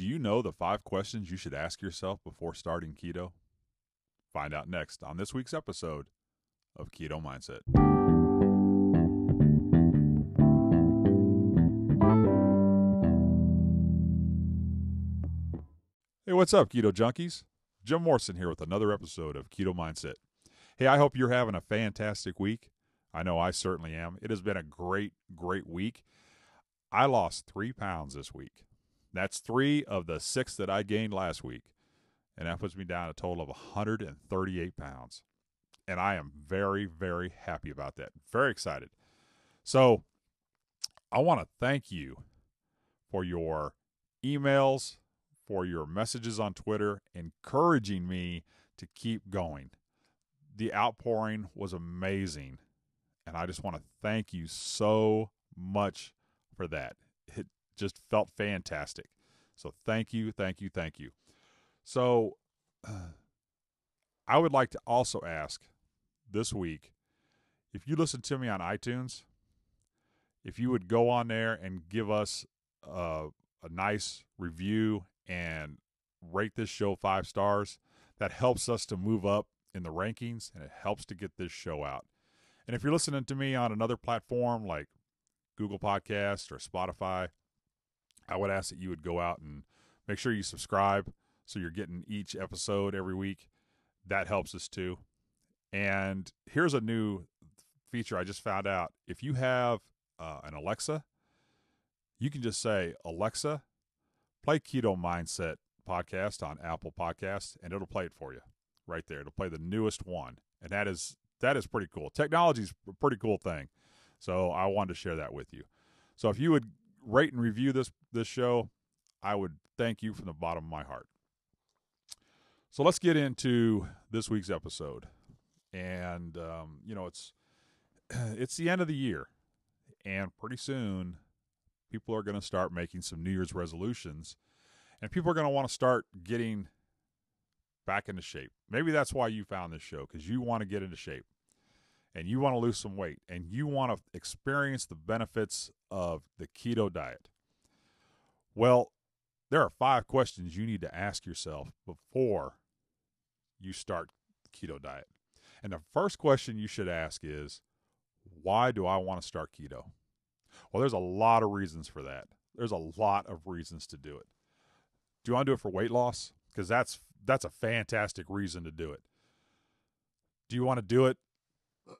Do you know the five questions you should ask yourself before starting keto? Find out next on this week's episode of Keto Mindset. Hey, what's up, Keto Junkies? Jim Morrison here with another episode of Keto Mindset. Hey, I hope you're having a fantastic week. I know I certainly am. It has been a great, great week. I lost three pounds this week. That's three of the six that I gained last week. And that puts me down a total of 138 pounds. And I am very, very happy about that. Very excited. So I want to thank you for your emails, for your messages on Twitter, encouraging me to keep going. The outpouring was amazing. And I just want to thank you so much for that. Just felt fantastic. So thank you, thank you, thank you. So uh, I would like to also ask this week if you listen to me on iTunes, if you would go on there and give us a, a nice review and rate this show five stars, that helps us to move up in the rankings and it helps to get this show out. And if you're listening to me on another platform like Google Podcast or Spotify, I would ask that you would go out and make sure you subscribe so you're getting each episode every week. That helps us too. And here's a new feature I just found out. If you have uh, an Alexa, you can just say, Alexa, play Keto Mindset podcast on Apple Podcasts, and it'll play it for you right there. It'll play the newest one. And that is that is pretty cool. Technology is a pretty cool thing. So I wanted to share that with you. So if you would rate and review this this show, I would thank you from the bottom of my heart. So let's get into this week's episode, and um, you know it's it's the end of the year, and pretty soon people are going to start making some New Year's resolutions, and people are going to want to start getting back into shape. Maybe that's why you found this show because you want to get into shape and you want to lose some weight and you want to experience the benefits of the keto diet. Well, there are five questions you need to ask yourself before you start keto diet. And the first question you should ask is, why do I want to start keto? Well, there's a lot of reasons for that. There's a lot of reasons to do it. Do you want to do it for weight loss? Because that's that's a fantastic reason to do it. Do you want to do it?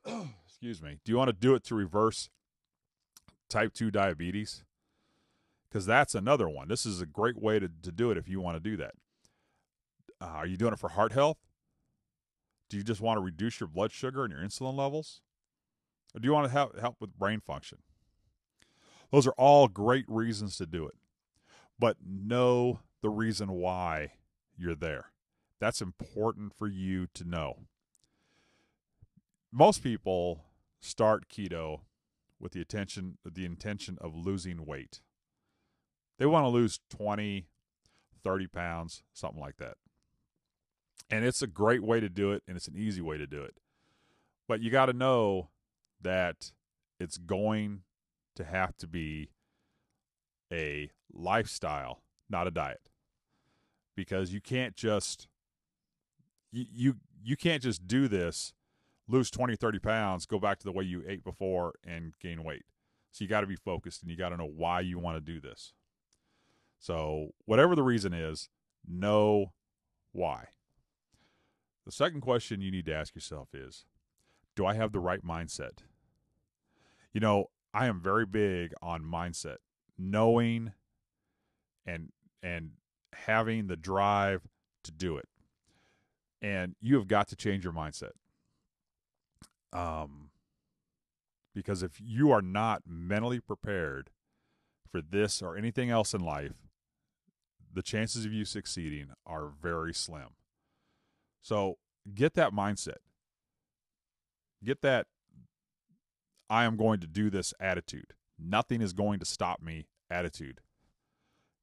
excuse me. Do you want to do it to reverse type 2 diabetes? Because that's another one. This is a great way to, to do it if you want to do that. Uh, are you doing it for heart health? Do you just want to reduce your blood sugar and your insulin levels? Or do you want to help, help with brain function? Those are all great reasons to do it. But know the reason why you're there. That's important for you to know. Most people start keto with the attention the intention of losing weight. They want to lose 20, 30 pounds, something like that. And it's a great way to do it and it's an easy way to do it. But you got to know that it's going to have to be a lifestyle, not a diet because you can't just you you, you can't just do this lose 20 30 pounds go back to the way you ate before and gain weight. So you got to be focused and you got to know why you want to do this. So whatever the reason is know why. The second question you need to ask yourself is do i have the right mindset? You know i am very big on mindset. Knowing and and having the drive to do it. And you have got to change your mindset. Um, because if you are not mentally prepared for this or anything else in life, the chances of you succeeding are very slim. So get that mindset. Get that I am going to do this attitude. Nothing is going to stop me attitude.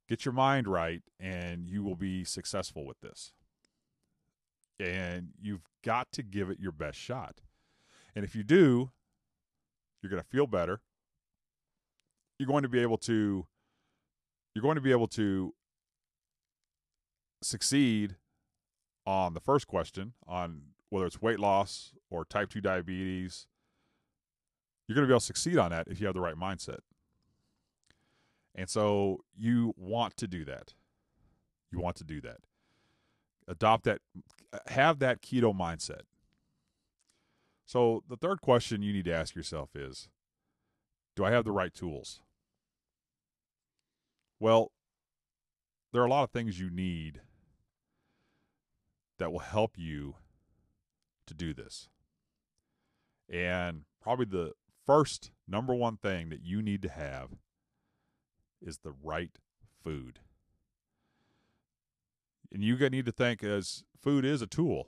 Get your mind right, and you will be successful with this. And you've got to give it your best shot. And if you do, you're going to feel better. You're going to be able to you're going to be able to succeed on the first question on whether it's weight loss or type 2 diabetes, you're going to be able to succeed on that if you have the right mindset. And so you want to do that. You want to do that. Adopt that, have that keto mindset. So the third question you need to ask yourself is Do I have the right tools? Well, there are a lot of things you need that will help you to do this. And probably the first number one thing that you need to have is the right food. And you need to think as food is a tool.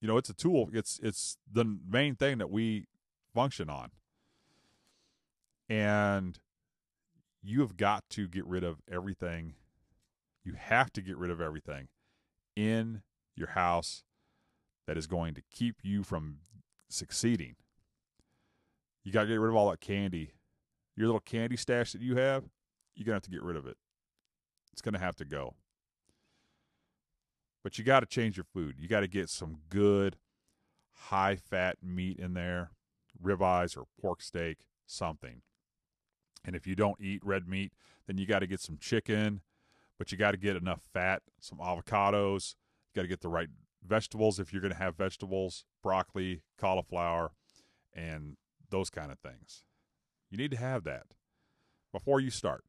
You know, it's a tool. It's it's the main thing that we function on. And you have got to get rid of everything. You have to get rid of everything in your house that is going to keep you from succeeding. You got to get rid of all that candy. Your little candy stash that you have, you're going to have to get rid of it. It's going to have to go. But you got to change your food. You got to get some good high fat meat in there, ribeyes or pork steak, something. And if you don't eat red meat, then you got to get some chicken, but you got to get enough fat, some avocados. You got to get the right vegetables if you're going to have vegetables, broccoli, cauliflower, and those kind of things. You need to have that before you start.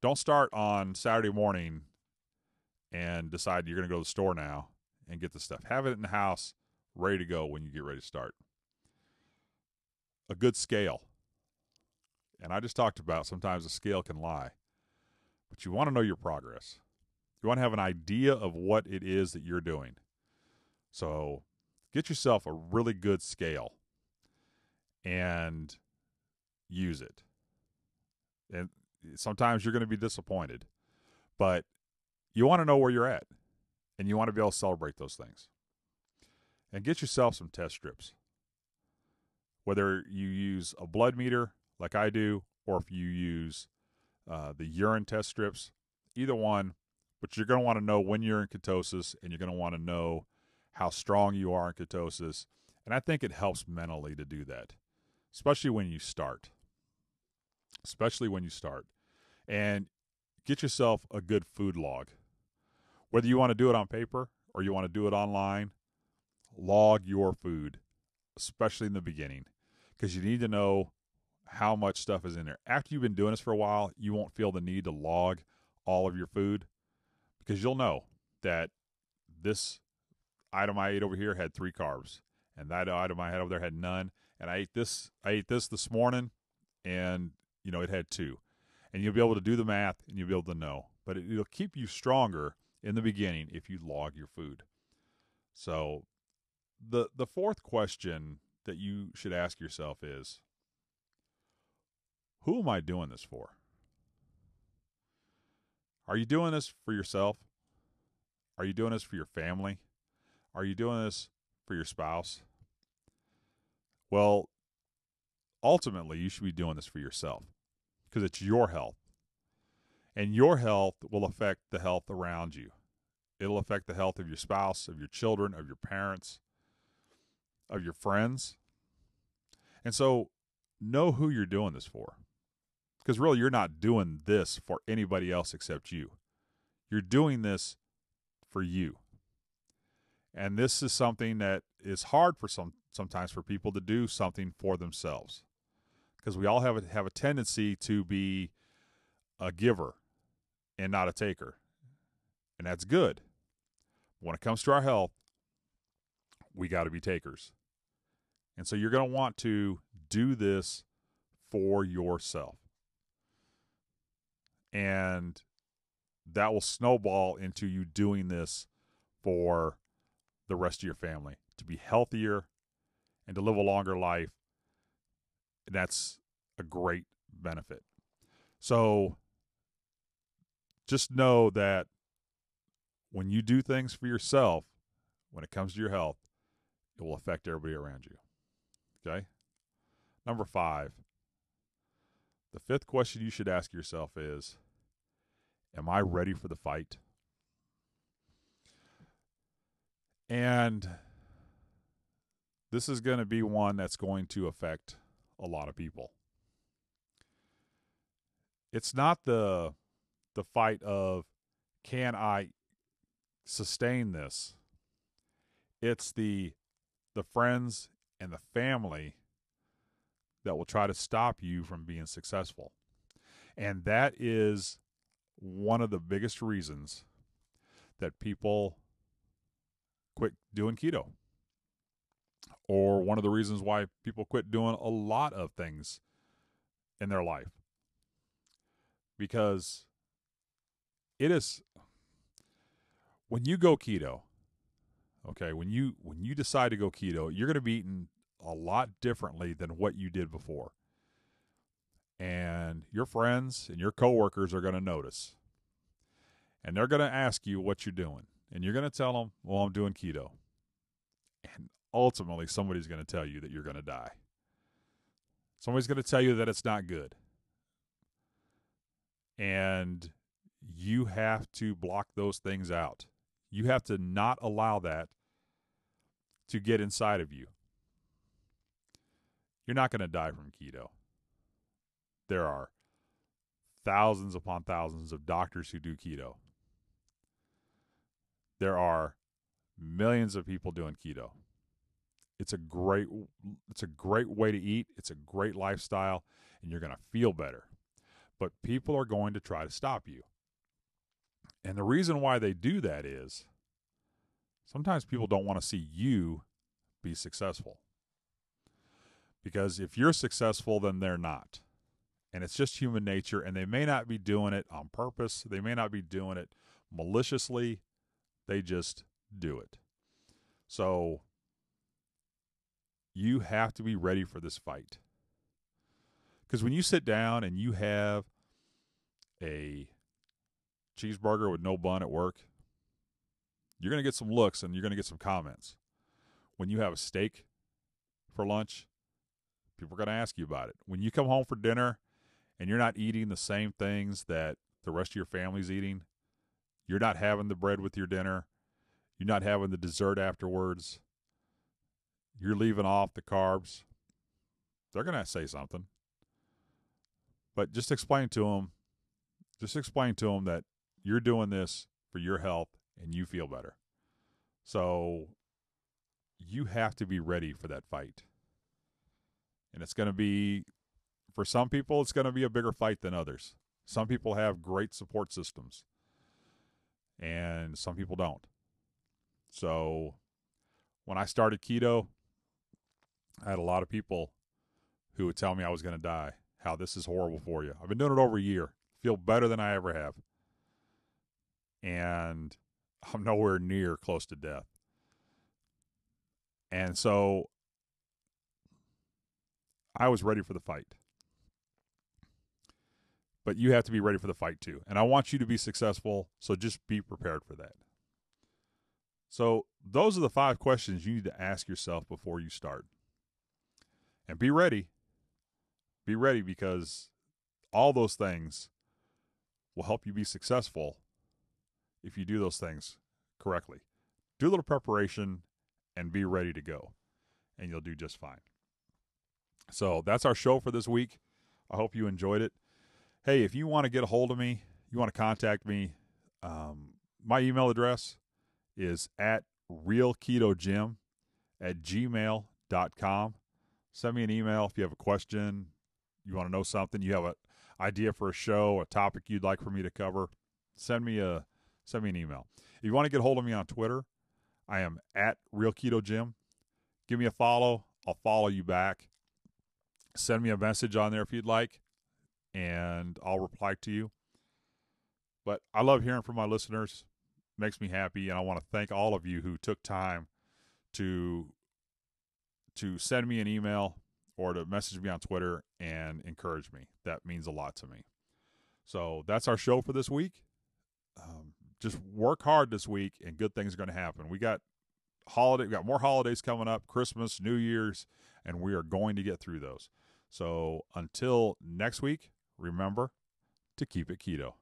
Don't start on Saturday morning and decide you're going to go to the store now and get the stuff. Have it in the house ready to go when you get ready to start. A good scale. And I just talked about sometimes a scale can lie, but you want to know your progress. You want to have an idea of what it is that you're doing. So get yourself a really good scale and use it. And sometimes you're going to be disappointed, but you want to know where you're at and you want to be able to celebrate those things. And get yourself some test strips. Whether you use a blood meter like I do, or if you use uh, the urine test strips, either one, but you're going to want to know when you're in ketosis and you're going to want to know how strong you are in ketosis. And I think it helps mentally to do that, especially when you start. Especially when you start. And get yourself a good food log. Whether you want to do it on paper or you want to do it online, log your food, especially in the beginning, because you need to know how much stuff is in there. After you've been doing this for a while, you won't feel the need to log all of your food because you'll know that this item I ate over here had three carbs, and that item I had over there had none. And I ate this. I ate this this morning, and you know it had two. And you'll be able to do the math, and you'll be able to know. But it, it'll keep you stronger in the beginning if you log your food. So, the the fourth question that you should ask yourself is, who am I doing this for? Are you doing this for yourself? Are you doing this for your family? Are you doing this for your spouse? Well, ultimately, you should be doing this for yourself because it's your health. And your health will affect the health around you. It'll affect the health of your spouse, of your children, of your parents, of your friends. And so know who you're doing this for. Because really, you're not doing this for anybody else except you. You're doing this for you. And this is something that is hard for some sometimes for people to do something for themselves. Because we all have a, have a tendency to be a giver and not a taker. And that's good. When it comes to our health, we got to be takers. And so you're going to want to do this for yourself. And that will snowball into you doing this for the rest of your family to be healthier and to live a longer life. And that's a great benefit. So just know that when you do things for yourself, when it comes to your health, it will affect everybody around you. Okay? Number five. The fifth question you should ask yourself is Am I ready for the fight? And this is going to be one that's going to affect a lot of people. It's not the the fight of can I sustain this? It's the the friends and the family that will try to stop you from being successful. And that is one of the biggest reasons that people quit doing keto. Or one of the reasons why people quit doing a lot of things in their life. Because it is when you go keto, okay, when you when you decide to go keto, you're going to be eating a lot differently than what you did before. And your friends and your coworkers are going to notice. And they're going to ask you what you're doing. And you're going to tell them, "Well, I'm doing keto." And ultimately somebody's going to tell you that you're going to die. Somebody's going to tell you that it's not good. And you have to block those things out. You have to not allow that to get inside of you. You're not going to die from keto. There are thousands upon thousands of doctors who do keto. There are millions of people doing keto. It's a great it's a great way to eat, it's a great lifestyle and you're going to feel better. But people are going to try to stop you. And the reason why they do that is sometimes people don't want to see you be successful. Because if you're successful, then they're not. And it's just human nature. And they may not be doing it on purpose, they may not be doing it maliciously. They just do it. So you have to be ready for this fight. Because when you sit down and you have a cheeseburger with no bun at work, you're going to get some looks and you're going to get some comments. When you have a steak for lunch, people are going to ask you about it. When you come home for dinner and you're not eating the same things that the rest of your family's eating, you're not having the bread with your dinner, you're not having the dessert afterwards, you're leaving off the carbs, they're going to say something. But just explain to them, just explain to them that you're doing this for your health and you feel better. So you have to be ready for that fight. And it's going to be, for some people, it's going to be a bigger fight than others. Some people have great support systems, and some people don't. So when I started keto, I had a lot of people who would tell me I was going to die, how this is horrible for you. I've been doing it over a year, feel better than I ever have and I'm nowhere near close to death. And so I was ready for the fight. But you have to be ready for the fight too. And I want you to be successful, so just be prepared for that. So, those are the five questions you need to ask yourself before you start. And be ready. Be ready because all those things will help you be successful if you do those things correctly. Do a little preparation and be ready to go, and you'll do just fine. So that's our show for this week. I hope you enjoyed it. Hey, if you want to get a hold of me, you want to contact me, um, my email address is at realketojim at gmail.com. Send me an email if you have a question, you want to know something, you have an idea for a show, a topic you'd like for me to cover. Send me a send me an email. If you want to get hold of me on Twitter, I am at Real Keto Jim. Give me a follow. I'll follow you back. Send me a message on there if you'd like, and I'll reply to you. But I love hearing from my listeners. It Makes me happy, and I want to thank all of you who took time to to send me an email or to message me on Twitter and encourage me. That means a lot to me. So that's our show for this week. Um, just work hard this week and good things are going to happen. We got holiday, we got more holidays coming up, Christmas, New Year's, and we are going to get through those. So until next week, remember to keep it keto.